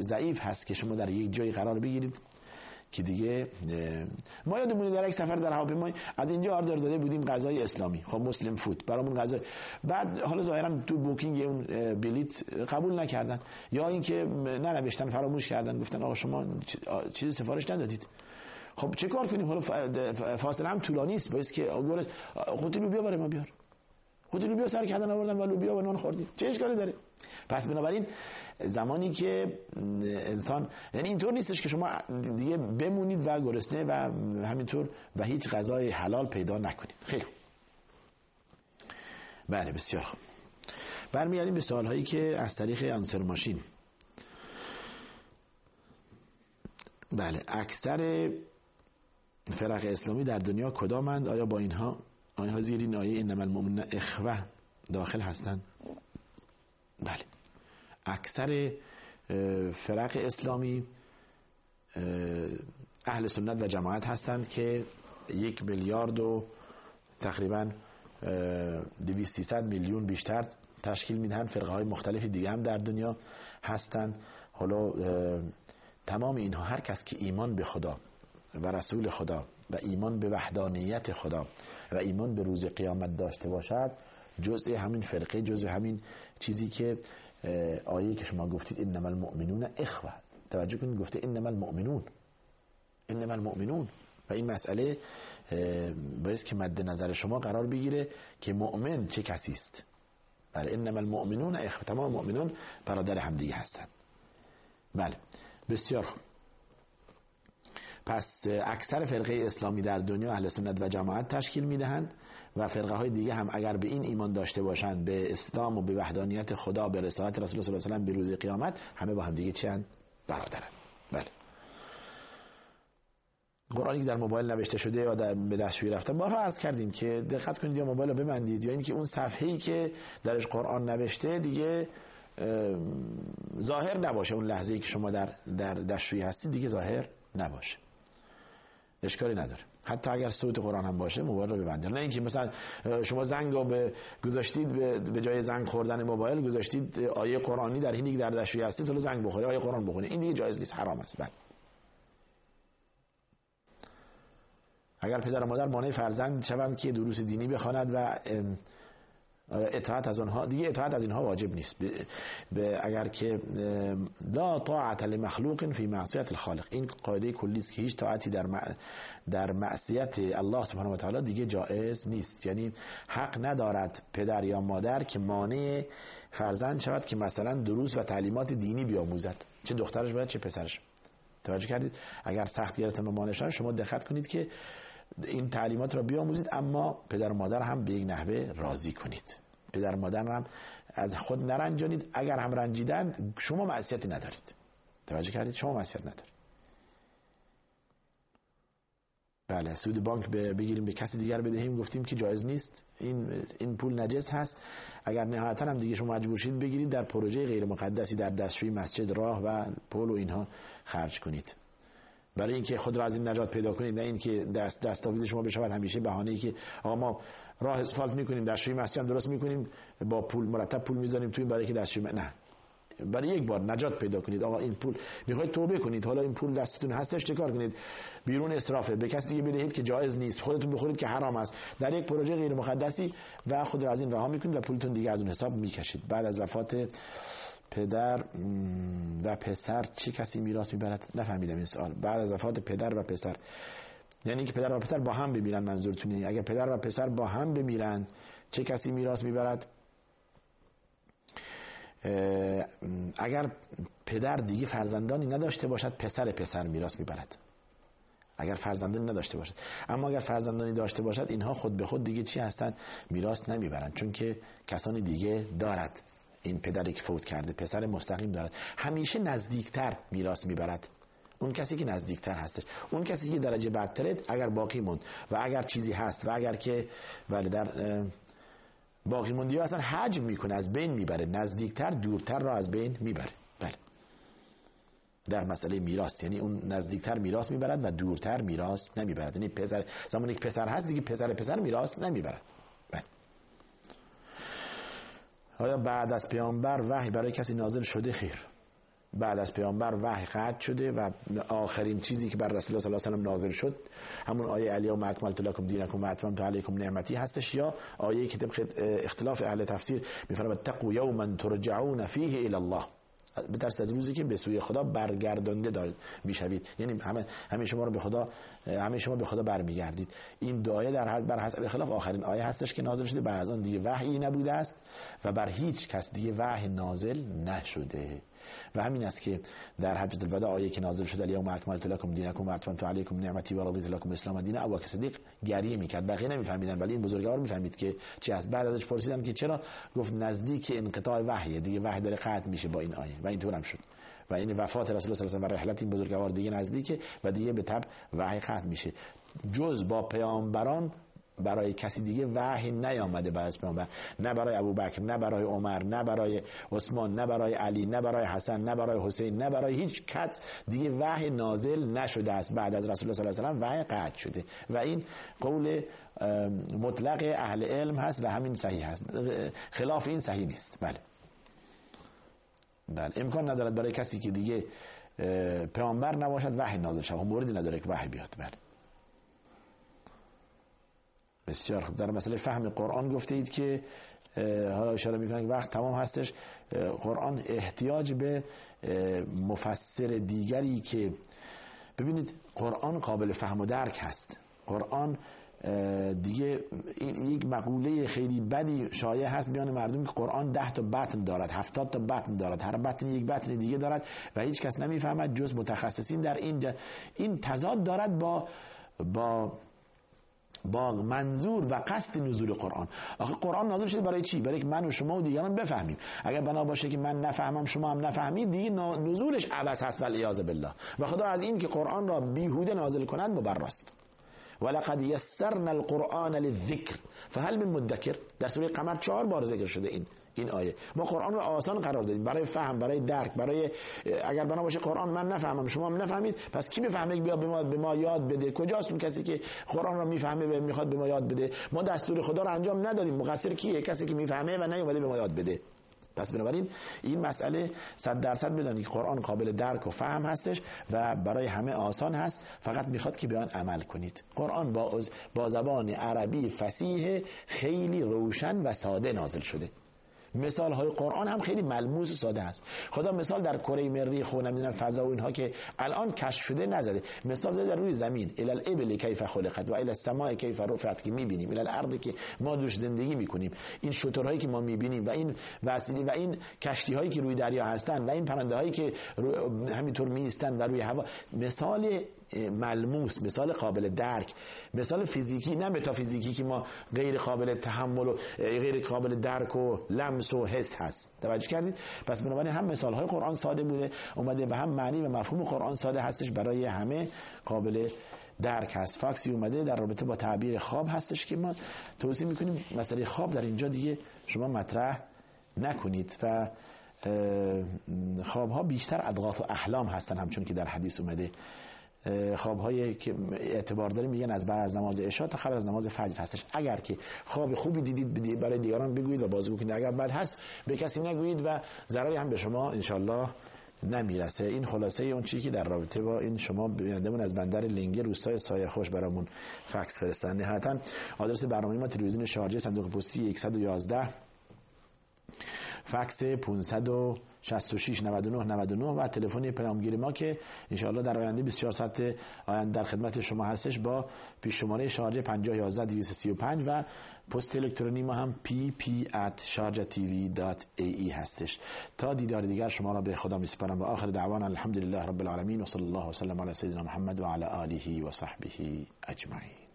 ضعیف هست که شما در یک جایی قرار بگیرید که دیگه ما یادمونه در یک سفر در هواپیما از اینجا آردر داده بودیم غذای اسلامی خب مسلم فود برامون غذا. بعد حالا ظاهرا تو بوکینگ اون بلیت قبول نکردن یا اینکه ننوشتن فراموش کردن گفتن آقا شما چیزی سفارش ندادید. خب چه کار کنیم؟ حالا فاصله هم طولانی است باید که خودت لوبیا برای ما بیار. خودت لوبیا سر کردن آوردن و لوبیا و نان خوردیم چه اشکالی داره؟ پس بنابراین زمانی که انسان یعنی اینطور نیستش که شما دیگه بمونید و گرسنه و همینطور و هیچ غذای حلال پیدا نکنید. خیلی بله بسیار خوب. برمیگردیم به سوال هایی که از طریق آنسر ماشین. بله اکثر فرق اسلامی در دنیا کدامند؟ آیا با اینها آنها زیر این آیه انما المؤمنون اخوه داخل هستند؟ بله. اکثر فرق اسلامی اهل سنت و جماعت هستند که یک میلیارد و تقریبا دویست میلیون بیشتر تشکیل می‌دهند. فرقه های مختلفی دیگه هم در دنیا هستند. حالا تمام اینها هر کس که ایمان به خدا و رسول خدا و ایمان به وحدانیت خدا و ایمان به روز قیامت داشته باشد جزء همین فرقه جزء همین چیزی که آیه که شما گفتید انما المؤمنون اخوه توجه کنید گفته انما المؤمنون. انما المؤمنون. و این مسئله باید که مد نظر شما قرار بگیره که مؤمن چه کسی است. بله انما المؤمنون اخوه تمام مؤمنون برادر همدیگه هستند. بله بسیار خوب. پس اکثر فرقه اسلامی در دنیا اهل سنت و جماعت تشکیل می‌دهند و فرقه های دیگه هم اگر به این ایمان داشته باشند به اسلام و به وحدانیت خدا به رسالت رسول الله صلی الله علیه و به روز قیامت همه با هم دیگه چی برادرن. بله. قرآنی که در موبایل نوشته شده یا در به دستشویی رفتن بارها عرض کردیم که دقت کنید یا موبایل رو ببندید یا اینکه اون صفحه‌ای ای که درش قرآن نوشته دیگه ظاهر نباشه اون لحظه ای که شما در در دستشویی هستید دیگه ظاهر نباشه. اشکالی نداره. حتی اگر صوت قرآن هم باشه موبایل رو ببندید نه اینکه مثلا شما زنگ رو به گذاشتید به جای زنگ خوردن موبایل گذاشتید آیه قرآنی در حینی که در دستشویی هستید تو زنگ بخوری آیه قرآن بخونید. این دیگه جایز نیست حرام است. بله. اگر پدر و مادر مانع فرزند شوند که دروس دینی بخواند و اطاعت از آنها دیگه اطاعت از اینها واجب نیست. به اگر که لا طاعت لمخلوق فی معصیت الخالق. این قاعده کلی است که هیچ طاعتی در در معصیت الله سبحانه و تعالی دیگه جایز نیست. یعنی حق ندارد پدر یا مادر که مانع فرزند شود که مثلا دروس و تعلیمات دینی بیاموزد. چه دخترش باید چه پسرش. توجه کردید؟ اگر سخت گرفتن مانع شما دقت کنید که این تعلیمات را بیاموزید اما پدر و مادر هم به یک نحوه راضی کنید. پدر و مادر هم از خود نرنجانید. اگر هم رنجیدن شما معصیتی ندارید. توجه کردید؟ شما معصیت ندارید. بله سود بانک بگیریم به کسی دیگر بدهیم. گفتیم که جایز نیست. این این پول نجس هست. اگر نهایتا هم دیگه شما مجبور شید بگیرید در پروژه غیر مقدسی در دستشوی مسجد راه و پول و اینها خرج کنید. برای اینکه خود را از این نجات پیدا کنید نه اینکه دست دستاویز شما بشود. همیشه بهانه ای که آقا ما راه اسفالت می‌کنیم دستشوی مسجد هم درست می‌کنیم با پول مرتب پول می‌ذاریم توی برای که دستشوی نه. برای یک بار نجات پیدا کنید. آقا این پول می‌خواید توبه کنید. حالا این پول دستتون هستش چه کار کنید؟ بیرون اسرافه. به کسی دیگه بدهید که جایز نیست. خودتون بخورید که حرام است. در یک پروژه غیر مقدسی و خود را از این رها می‌کنید و پولتون دیگه از اون حساب می‌کشید. بعد از وفات پدر و پسر چه کسی میراث می‌برد؟ نفهمیدم این سوال. بعد از وفات پدر و پسر. یعنی که پدر و پسر با هم بمیرن منظورتونه اگر پدر و پسر با هم بمیرن چه کسی میراث می‌برد؟ اگر پدر دیگه فرزندانی نداشته باشد پسر پسر میراث می‌برد. اگر فرزندانی نداشته باشد. اما اگر فرزندانی داشته باشد اینها خود به خود دیگه چی هستن؟ میراث نمی‌برند چون که کسانی دیگه دارد. این پدری که فوت کرده پسر مستقیم دارد. همیشه نزدیکتر میراث می‌برد. اون کسی که نزدیکتر هستش. اون کسی که درجه بدتره اگر باقی موند و اگر چیزی هست و اگر که ولی در باقی موندی اصلا حجم می‌کنه از بین می‌بره. نزدیکتر دورتر را از بین می‌بره. بله. در مسئله میراث یعنی اون نزدیکتر میراث می‌برد و دورتر میراث نمی‌برد. یعنی پسر زمانی که پسر هست دیگه پسر پسر میراث نمی‌برد بله آیا بعد از پیامبر وحی برای کسی نازل شده خیر. بعد از پیامبر وحی قطع شده و آخرین چیزی که بر رسول الله صلی الله علیه و نازل شد همون آیه علی و اکملت لکم دینکم و اتممت علیکم نعمتی هستش یا آیه که طبق اختلاف اهل تفسیر میفرماد تقوا یوما ترجعون فیه الی الله. بترس از روزی که به سوی خدا برگردانده دارید می‌شوید. یعنی همه همه شما رو به خدا همه شما به خدا برمیگردید. این دعایه در حد بر حسب خلاف آخرین آیه هستش که نازل شده. بعد آن دیگه وحی نبوده است و بر هیچ کس دیگه وحی نازل نشده. و همین است که در حجت الوداع آیه که نازل شده الیوم اکملت لکم دینکم و اتممت علیکم نعمتی و رضیت لکم الاسلام دین ابوبکر صدیق گریه می‌کرد بقیه نمیفهمیدن ولی این بزرگوار می‌فهمید که چی است بعد ازش پرسیدن که چرا؟ گفت نزدیک انقطاع وحی دیگه وحی داره قطع میشه با این آیه و اینطور هم شد. و این وفات رسول الله صلی الله علیه و رحلت این بزرگوار دیگه نزدیکه و دیگه به تب وحی قطع میشه. جز با پیامبران برای کسی دیگه وحی نیامده بعد از پیامبر نه برای ابوبکر نه برای عمر نه برای عثمان نه برای علی نه برای حسن نه برای حسین نه برای هیچ کس دیگه وحی نازل نشده است بعد از رسول الله صلی الله علیه و وحی قطع شده. و این قول مطلق اهل علم هست و همین صحیح هست. خلاف این صحیح نیست. بله. بله. امکان ندارد برای کسی که دیگه پیامبر نباشد وحی نازل شود. موردی نداره که وحی بیاد. بله. بسیار خوب. در مسئله فهم قرآن گفته اید که حالا اشاره می‌کنه که وقت تمام هستش. قرآن احتیاج به مفسر دیگری که ببینید قرآن قابل فهم و درک هست. قرآن دیگه این یک مقوله خیلی بدی شایع هست بیان مردم که قرآن ده تا بطن دارد هفتاد تا بطن دارد هر بطن یک بطن دیگه دارد و هیچ کس نمی‌فهمد جز متخصصین در این این تضاد دارد با با با منظور و قصد نزول قرآن. آخه قرآن نازل شده برای چی؟ برای که من و شما و دیگران بفهمیم. اگر بنا باشه که من نفهمم شما هم نفهمید دیگه نزولش عبس هست ولیاذ بالله. و خدا از این که قرآن را بیهوده نازل کند مبراست. ولقد یسرنا القرآن للذکر فهل من مدکر؟ در سوره قمر چهار بار ذکر شده این این آیه. ما قرآن رو آسان قرار دادیم. برای فهم برای درک برای اگر بنا باشه قرآن من نفهمم شما هم نفهمید پس کی می‌فهمه بیا به ما به ما یاد بده؟ کجاست اون کسی که قرآن رو می‌فهمه و می‌خواد به ما یاد بده؟ ما دستور خدا رو انجام ندادیم. مقصر کیه؟ کسی که می‌فهمه و نیومده به ما یاد بده. پس بنابراین این مسئله صد درصد بدانید که قرآن قابل درک و فهم هستش و برای همه آسان هست. فقط می‌خواد که به آن عمل کنید. قرآن با, با زبان عربی فسیح خیلی روشن و ساده نازل شده. مثال های قرآن هم خیلی ملموس و ساده است. خدا مثال در کره مریخ و نمی‌دونم فضا و اینها که الان کشف شده نزده. مثال زده در روی زمین. ال الابل کیف خلقت و ال السماء کیف رفعت که می‌بینیم. ال الارض که ما دوش زندگی می‌کنیم. این شترهایی که ما می‌بینیم و این وسیله و این کشتی هایی که روی دریا هستن و این پرنده هایی که همینطور میستن و روی هوا. مثال ملموس مثال قابل درک. مثال فیزیکی نه متافیزیکی که ما غیر قابل تحمل و غیر قابل درک و لمس و حس هست. توجه کردید؟ پس بنابراین هم مثال های قرآن ساده بوده اومده و هم معنی و مفهوم قرآن ساده هستش برای همه قابل درک هست. فاکسی اومده در رابطه با تعبیر خواب هستش که ما توضیح می‌کنیم مسئله خواب در اینجا دیگه شما مطرح نکنید و خواب ها بیشتر ادغاف و احلام هستن همچون که در حدیث اومده. خواب هایی که اعتبار داریم میگن از بعد از نماز عشاء تا قبل از نماز فجر هستش. اگر که خواب خوبی دیدید برای دیگران بگویید و بازگو کنید اگر بد هست به کسی نگویید و ضرری هم به شما انشالله نمی‌رسه. این خلاصه اون چیزی که در رابطه با این شما بینندمون از بندر لنگه روستای سایه خوش برامون فکس فرستن. نهایتا آدرس برنامه ما تلویزیون شارجه صندوق پستی 111 فکس 566 99 99 و تلفن پیامگیر ما که ان در آینده 24 ساعت آینده در خدمت شما هستش با پیش شماره شارژ 50 11 235 و پست الکترونی ما هم pp@sharjatv.ae هستش. تا دیدار دیگر شما را به خدا میسپارم و آخر دعوانا الحمدلله رب العالمین و صلی الله وسلم علی سیدنا محمد و علی آله و صحبه اجمعین.